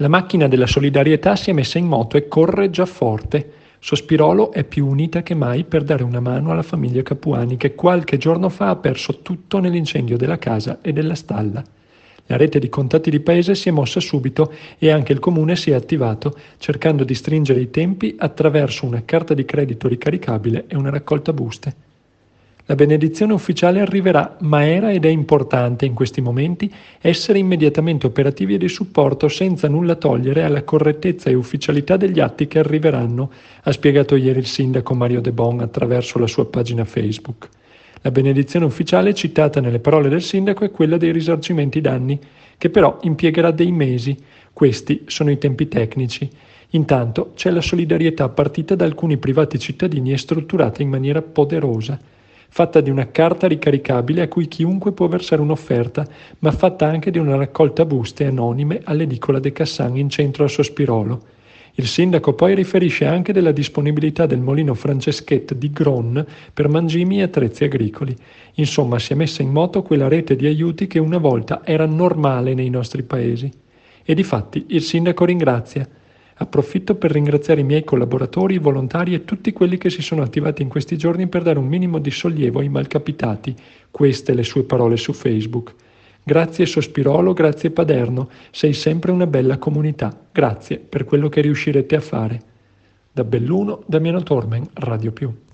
La macchina della solidarietà si è messa in moto e corre già forte. Sospirolo è più unita che mai per dare una mano alla famiglia Capuani che qualche giorno fa ha perso tutto nell'incendio della casa e della stalla. La rete di contatti di paese si è mossa subito e anche il comune si è attivato, cercando di stringere i tempi attraverso una carta di credito ricaricabile e una raccolta buste. La benedizione ufficiale arriverà, ma era ed è importante in questi momenti essere immediatamente operativi e di supporto senza nulla togliere alla correttezza e ufficialità degli atti che arriveranno, ha spiegato ieri il sindaco Mario De Bon attraverso la sua pagina Facebook. La benedizione ufficiale citata nelle parole del sindaco è quella dei risarcimenti danni, che però impiegherà dei mesi. Questi sono i tempi tecnici. Intanto c'è la solidarietà partita da alcuni privati cittadini e strutturata in maniera poderosa fatta di una carta ricaricabile a cui chiunque può versare un'offerta, ma fatta anche di una raccolta buste anonime all'edicola De Cassan in centro a Sospirolo. Il sindaco poi riferisce anche della disponibilità del molino Franceschet di Gron per mangimi e attrezzi agricoli. Insomma, si è messa in moto quella rete di aiuti che una volta era normale nei nostri paesi. E difatti il sindaco ringrazia Approfitto per ringraziare i miei collaboratori, i volontari e tutti quelli che si sono attivati in questi giorni per dare un minimo di sollievo ai malcapitati. Queste le sue parole su Facebook. Grazie Sospirolo, grazie Paderno, sei sempre una bella comunità. Grazie per quello che riuscirete a fare. Da Belluno, Damiano Tormen, Radio Più.